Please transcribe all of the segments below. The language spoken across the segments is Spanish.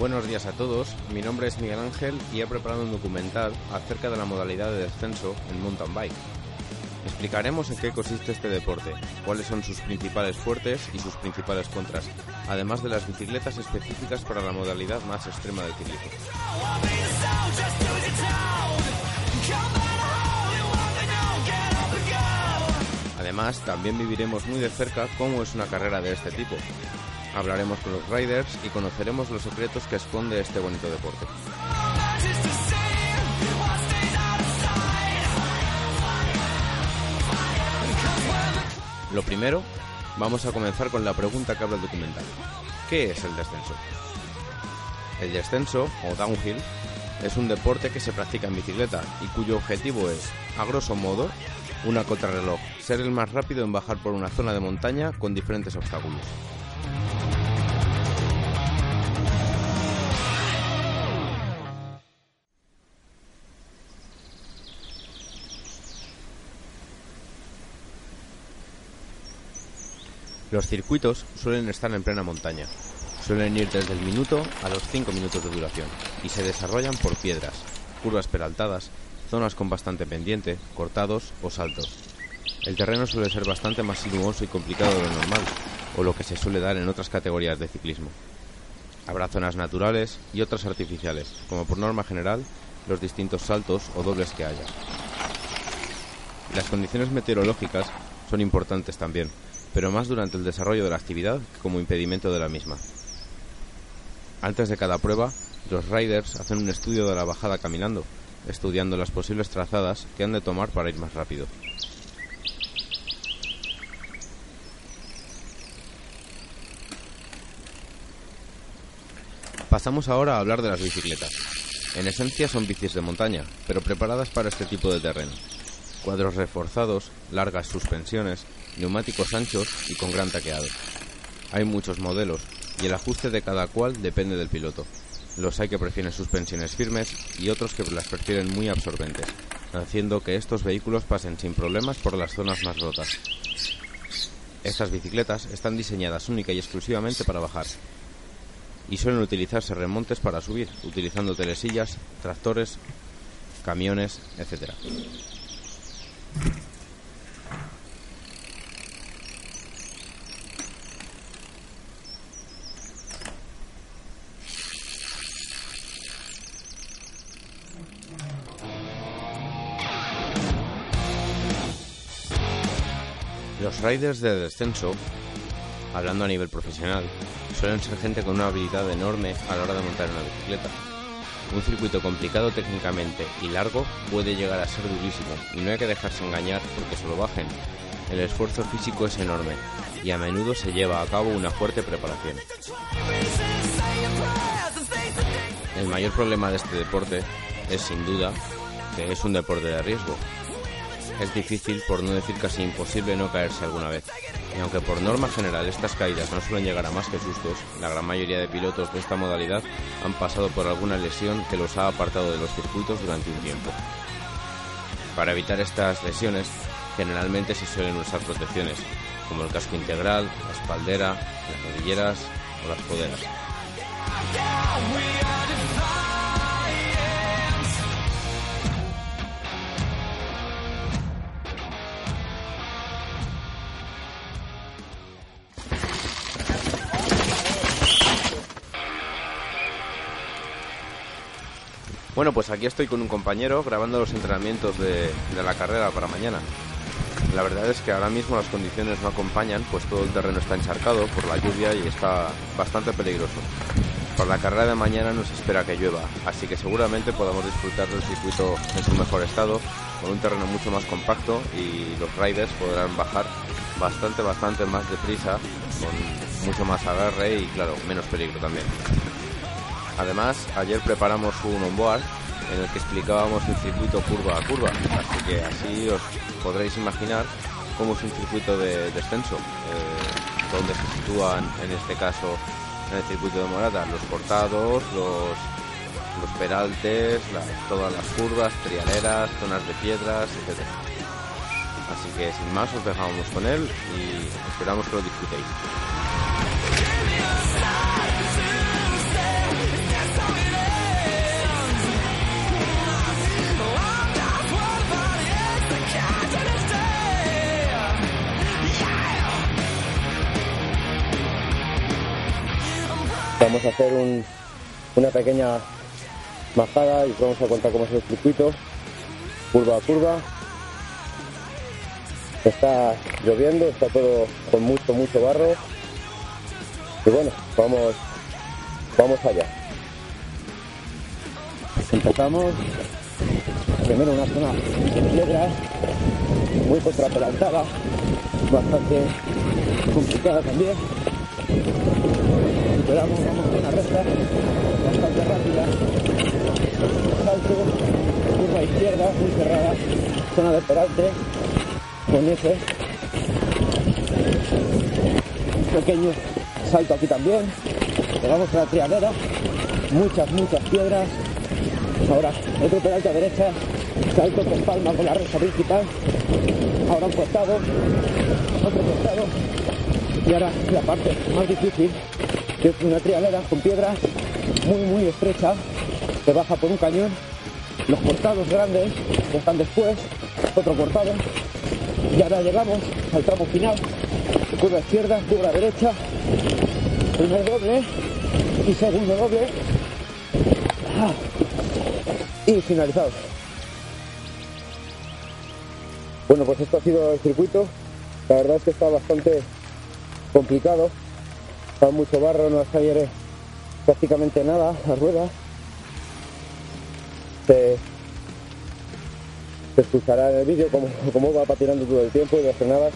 Buenos días a todos, mi nombre es Miguel Ángel y he preparado un documental acerca de la modalidad de descenso en mountain bike. Explicaremos en qué consiste este deporte, cuáles son sus principales fuertes y sus principales contras, además de las bicicletas específicas para la modalidad más extrema del ciclismo. Además, también viviremos muy de cerca cómo es una carrera de este tipo, Hablaremos con los riders y conoceremos los secretos que esconde este bonito deporte. Lo primero, vamos a comenzar con la pregunta que habla el documental. ¿Qué es el descenso? El descenso, o downhill, es un deporte que se practica en bicicleta y cuyo objetivo es, a grosso modo, una contrarreloj, ser el más rápido en bajar por una zona de montaña con diferentes obstáculos. Los circuitos suelen estar en plena montaña. Suelen ir desde el minuto a los 5 minutos de duración y se desarrollan por piedras, curvas peraltadas, zonas con bastante pendiente, cortados o saltos. El terreno suele ser bastante más sinuoso y complicado de lo normal, o lo que se suele dar en otras categorías de ciclismo. Habrá zonas naturales y otras artificiales, como por norma general los distintos saltos o dobles que haya. Las condiciones meteorológicas son importantes también, pero más durante el desarrollo de la actividad que como impedimento de la misma. Antes de cada prueba, los riders hacen un estudio de la bajada caminando, estudiando las posibles trazadas que han de tomar para ir más rápido. Pasamos ahora a hablar de las bicicletas. En esencia son bicis de montaña, pero preparadas para este tipo de terreno. Cuadros reforzados, largas suspensiones, neumáticos anchos y con gran taqueado. Hay muchos modelos y el ajuste de cada cual depende del piloto. Los hay que prefieren suspensiones firmes y otros que las prefieren muy absorbentes, haciendo que estos vehículos pasen sin problemas por las zonas más rotas. Estas bicicletas están diseñadas única y exclusivamente para bajar y suelen utilizarse remontes para subir, utilizando telesillas, tractores, camiones, etc. Los riders de descenso, hablando a nivel profesional, suelen ser gente con una habilidad enorme a la hora de montar una bicicleta. Un circuito complicado técnicamente y largo puede llegar a ser durísimo y no hay que dejarse engañar porque se lo bajen. El esfuerzo físico es enorme y a menudo se lleva a cabo una fuerte preparación. El mayor problema de este deporte es sin duda que es un deporte de riesgo es difícil, por no decir casi imposible, no caerse alguna vez. Y aunque por norma general estas caídas no suelen llegar a más que sustos, la gran mayoría de pilotos de esta modalidad han pasado por alguna lesión que los ha apartado de los circuitos durante un tiempo. Para evitar estas lesiones, generalmente se suelen usar protecciones, como el casco integral, la espaldera, las rodilleras o las coderas. Bueno, pues aquí estoy con un compañero grabando los entrenamientos de, la carrera para mañana. La verdad es que ahora mismo las condiciones no acompañan, pues todo el terreno está encharcado por la lluvia y está bastante peligroso. Para la carrera de mañana nos espera que llueva, así que seguramente podamos disfrutar del circuito en su mejor estado con un terreno mucho más compacto y los riders podrán bajar bastante, bastante más deprisa, con mucho más agarre y claro, menos peligro también. Además, ayer preparamos un onboard en el que explicábamos el circuito curva a curva, así que así os podréis imaginar cómo es un circuito de descenso, eh, donde se sitúan en este caso en el circuito de Morata los cortados, los, los peraltes, todas las curvas, trialeras, zonas de piedras, etc. Así que sin más os dejamos con él y esperamos que lo disfrutéis. Vamos a hacer una pequeña bajada y vamos a contar cómo es el circuito, curva a curva. Está lloviendo, está todo con mucho, mucho barro. Y bueno, vamos, vamos allá. Empezamos primero una zona de piedras, muy contrapelantada, bastante complicada también vamos a una recta bastante rápida, salto, curva izquierda, muy cerrada, zona de peralte, con ese pequeño salto aquí también, llegamos a la triadera, muchas, muchas piedras, ahora otro peralte a derecha, salto con palma con la recta principal, ahora un costado, otro costado, y ahora la parte más difícil que es una trialera con piedras muy muy estrecha que baja por un cañón los cortados grandes que están después otro cortado y ahora llegamos al tramo final curva izquierda, curva derecha primer doble y segundo doble ah. y finalizado bueno pues esto ha sido el circuito la verdad es que está bastante complicado Está mucho barro, no hay prácticamente nada, las ruedas. Se, se escuchará en el vídeo cómo, va patinando todo el tiempo y las frenadas.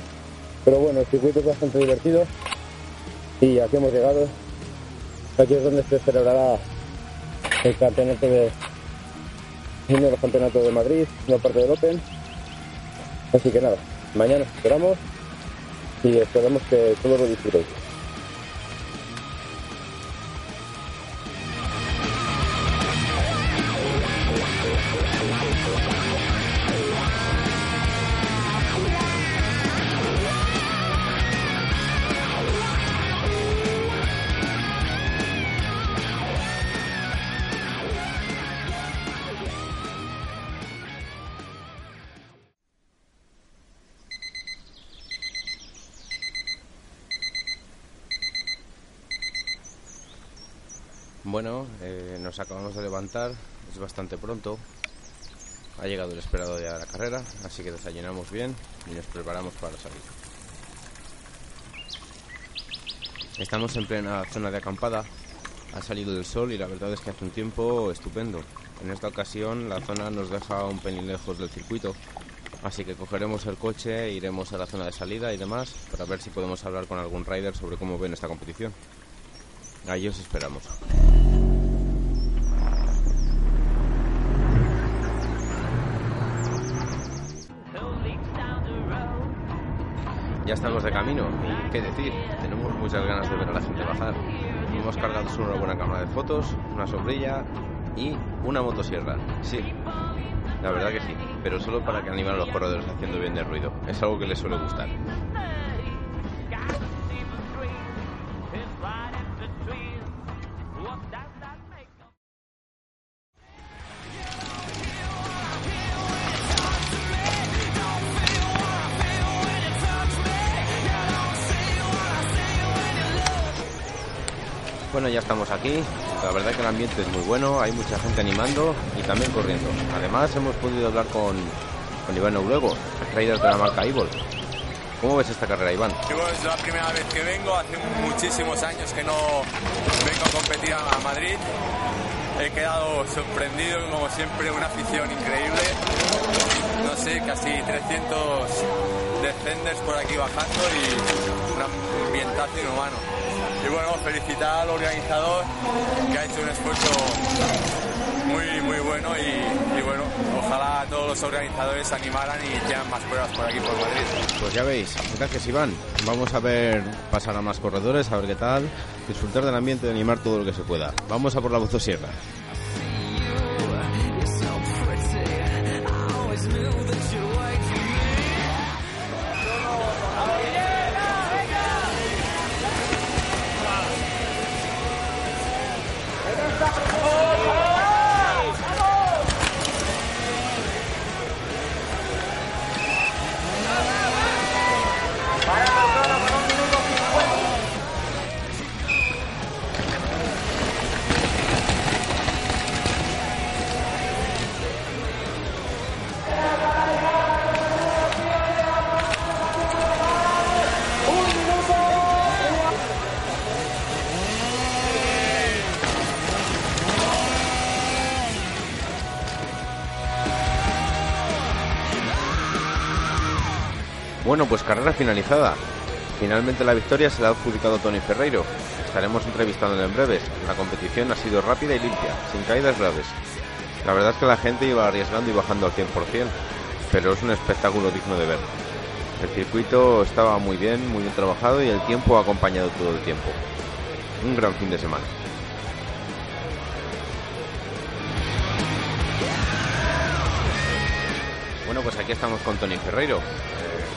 Pero bueno, el circuito es bastante divertido y aquí hemos llegado. Aquí es donde se celebrará el campeonato de uno de los campeonatos de Madrid, una parte del Open. Así que nada, mañana esperamos y esperamos que todos lo disfrutéis. Bueno, eh, nos acabamos de levantar, es bastante pronto. Ha llegado el esperado de la carrera, así que desayunamos bien y nos preparamos para salir. Estamos en plena zona de acampada, ha salido el sol y la verdad es que hace un tiempo estupendo. En esta ocasión la zona nos deja un pelín lejos del circuito, así que cogeremos el coche e iremos a la zona de salida y demás para ver si podemos hablar con algún rider sobre cómo ven esta competición. Ahí os esperamos. Ya estamos de camino qué decir, tenemos muchas ganas de ver a la gente bajar. Hemos cargado solo una buena cámara de fotos, una sombrilla y una motosierra. Sí, la verdad que sí, pero solo para que animen a los corredores haciendo bien de ruido. Es algo que les suele gustar. Ya estamos aquí. La verdad que el ambiente es muy bueno, hay mucha gente animando y también corriendo. Además, hemos podido hablar con, con Iván Noruego, el de la marca Evil. ¿Cómo ves esta carrera, Iván? es la primera vez que vengo, hace muchísimos años que no vengo a competir a Madrid. He quedado sorprendido, como siempre, una afición increíble. no sé, casi 300 descenders por aquí bajando y un ambientazo inhumano. Y bueno, felicitar al organizador que ha hecho un esfuerzo muy, muy bueno y, bueno, ojalá todos los organizadores animaran y hicieran más pruebas por aquí por Madrid. Pues ya veis, gracias Iván. Vamos a ver pasar a más corredores, a ver qué tal, disfrutar del ambiente y animar todo lo que se pueda. Vamos a por la Sierra. Bueno, pues carrera finalizada. Finalmente la victoria se la ha adjudicado Tony Ferreiro. Estaremos entrevistándole en breves. La competición ha sido rápida y limpia, sin caídas graves. La verdad es que la gente iba arriesgando y bajando al 100%, pero es un espectáculo digno de ver. El circuito estaba muy bien, muy bien trabajado y el tiempo ha acompañado todo el tiempo. Un gran fin de semana. Bueno, pues aquí estamos con Tony Ferreiro.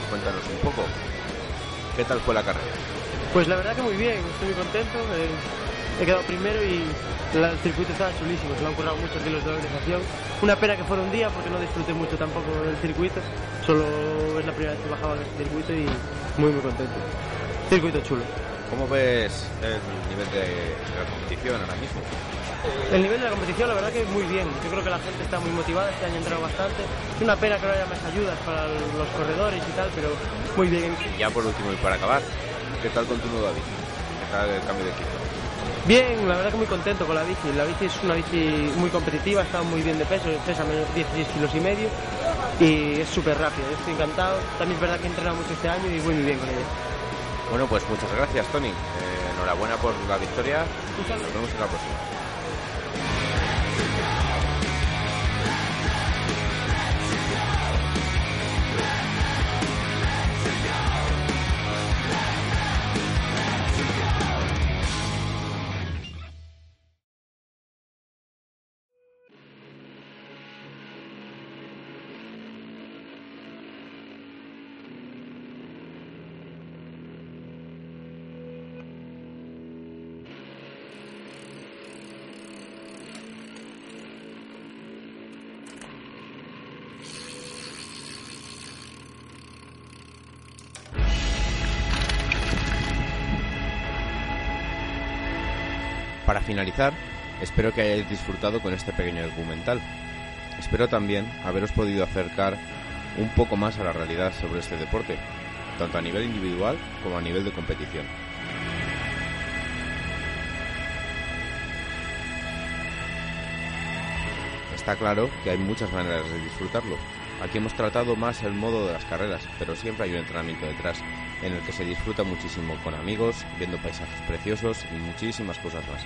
Cuéntanos un poco. ¿Qué tal fue la carrera? Pues la verdad que muy bien, estoy muy contento. Eh, he quedado primero y el circuito estaba chulísimo, se lo han currado mucho aquí de la organización. Una pena que fuera un día porque no disfruté mucho tampoco del circuito, solo es la primera vez que bajaba del circuito y muy muy contento. Circuito chulo. ¿Cómo ves el nivel de la competición ahora mismo? El nivel de la competición, la verdad que muy bien. Yo creo que la gente está muy motivada, este año ha entrado bastante. Es una pena que no haya más ayudas para los corredores y tal, pero muy bien. ya por último, y para acabar, ¿qué tal con tu nueva bici? ¿Qué tal el cambio de equipo? Bien, la verdad que muy contento con la bici. La bici es una bici muy competitiva, está muy bien de peso, pesa menos 16 kilos y medio y es súper rápido. estoy encantado. También es verdad que he entrenado mucho este año y voy muy bien con ella. Bueno, pues muchas gracias, Tony. Eh, enhorabuena por la victoria. Nos vemos en la próxima. Para finalizar, espero que hayáis disfrutado con este pequeño documental. Espero también haberos podido acercar un poco más a la realidad sobre este deporte, tanto a nivel individual como a nivel de competición. Está claro que hay muchas maneras de disfrutarlo. Aquí hemos tratado más el modo de las carreras, pero siempre hay un entrenamiento detrás en el que se disfruta muchísimo con amigos, viendo paisajes preciosos y muchísimas cosas más.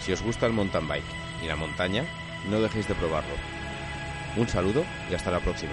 Si os gusta el mountain bike y la montaña, no dejéis de probarlo. Un saludo y hasta la próxima.